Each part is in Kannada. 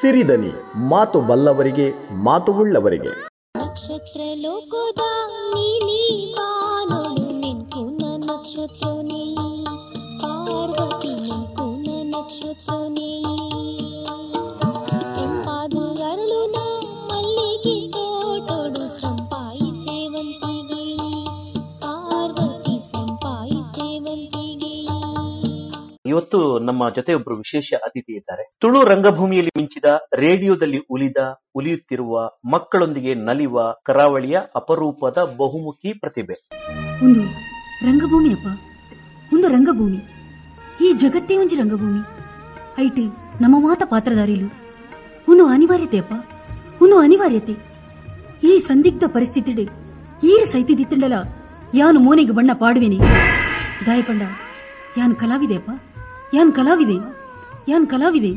ಸಿರಿದನಿ, ಮಾತು ಬಲ್ಲವರಿಗೆ, ಮಾತು ಉಳ್ಳವರಿಗೆ. ನಕ್ಷತ್ರ ಲೋಕದ ನೀಲಿ ಬಾನಳು ಮಿಂಕುನ ನಕ್ಷತ್ರ ನೀ ಪಾರ್ವತಿ ನಕ್ಷತ್ರ ನೀ ಇವತ್ತು ನಮ್ಮ ಜೊತೆ ಒಬ್ಬರು ವಿಶೇಷ ಅತಿಥಿ ಇದ್ದಾರೆ. ತುಳು ರಂಗಭೂಮಿಯಲ್ಲಿ ಮಿಂಚಿದ ರೇಡಿಯೋದಲ್ಲಿ ಉಳಿದ ಉಲಿಯುತ್ತಿರುವ ಮಕ್ಕಳೊಂದಿಗೆ ನಲಿವ ಕರಾವಳಿಯ ಅಪರೂಪದ ಬಹುಮುಖಿ ಪ್ರತಿಭೆ. ಒಂದು ರಂಗಭೂಮಿಯಪ್ಪ ಒಂದು ರಂಗಭೂಮಿ. ಈ ಜಗತ್ತೇ ಒಂಜಿ ರಂಗಭೂಮಿ. ಐಟಿ ನಮ್ಮ ಮಾತ ಪಾತ್ರಧಾರಿಲು. ಒಂದು ಅನಿವಾರ್ಯತೆಯಪ್ಪ ಒಂದು ಅನಿವಾರ್ಯತೆ. ಈ ಸಂದಿಗ್ಧ ಪರಿಸ್ಥಿತಿ ಈರು ಸೈತಿದ್ದಿತ್ತಂಡಲ ಯಾನು ಮೋನೆಗೆ ಬಣ್ಣ ಪಾಡುವೆನೆ. ದಾಯಪಂಡ, ಯಾನು ಕಲಾವಿದೆಯಪ್ಪ ಯಾನ್ ಕಲಾವಿದೆ? ಯಾನ್ ಕಲಾವಿದೆ?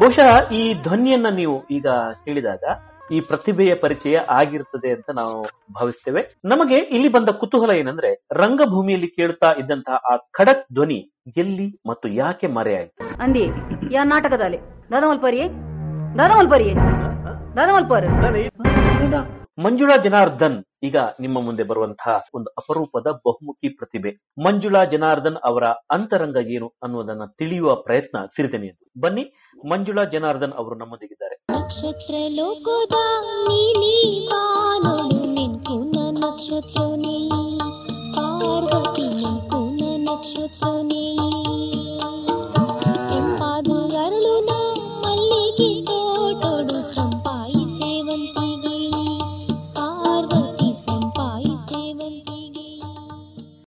ಬಹುಶಃ ಈ ಧ್ವನಿಯನ್ನ ನೀವು ಈಗ ಕೇಳಿದಾಗ ಈ ಪ್ರತಿಭೆಯ ಪರಿಚಯ ಆಗಿರ್ತದೆ ಅಂತ ನಾವು ಭಾವಿಸ್ತೇವೆ. ನಮಗೆ ಇಲ್ಲಿ ಬಂದ ಕುತೂಹಲ ಏನಂದ್ರೆ ರಂಗಭೂಮಿಯಲ್ಲಿ ಕೇಳುತ್ತಾ ಇದ್ದಂತಹ ಆ ಖಡಕ್ ಧ್ವನಿ ಎಲ್ಲಿ ಮತ್ತು ಯಾಕೆ ಮರೆಯಾಯಿತು? ಅಂದಿ ಯಾ ನಾಟಕದಲ್ಲಿ? ದಾದ ಮಲ್ಪರಿ ಮಂಜುಳಾ ಜನಾರ್ದನ್ ಈಗ ನಿಮ್ಮ ಮುಂದೆ ಬರುವಂತಹ ಒಂದು ಅಪರೂಪದ ಬಹುಮುಖಿ ಪ್ರತಿಭೆ. ಮಂಜುಳಾ ಜನಾರ್ದನ್ ಅವರ ಅಂತರಂಗ ಏನು ಅನ್ನುವುದನ್ನ ತಿಳಿಯುವ ಪ್ರಯತ್ನ ಸಿರಿದನಿಯದು ಬನ್ನಿ ಮಂಜುಳಾ ಜನಾರ್ದನ್ ಅವರು ನಮ್ಮೊಂದಿಗಿದ್ದಾರೆ. ನಕ್ಷತ್ರ ಲೋಕದ ನೀಲಿ ನಕ್ಷತ್ರನೇ. ಪಾರ್ವತಿ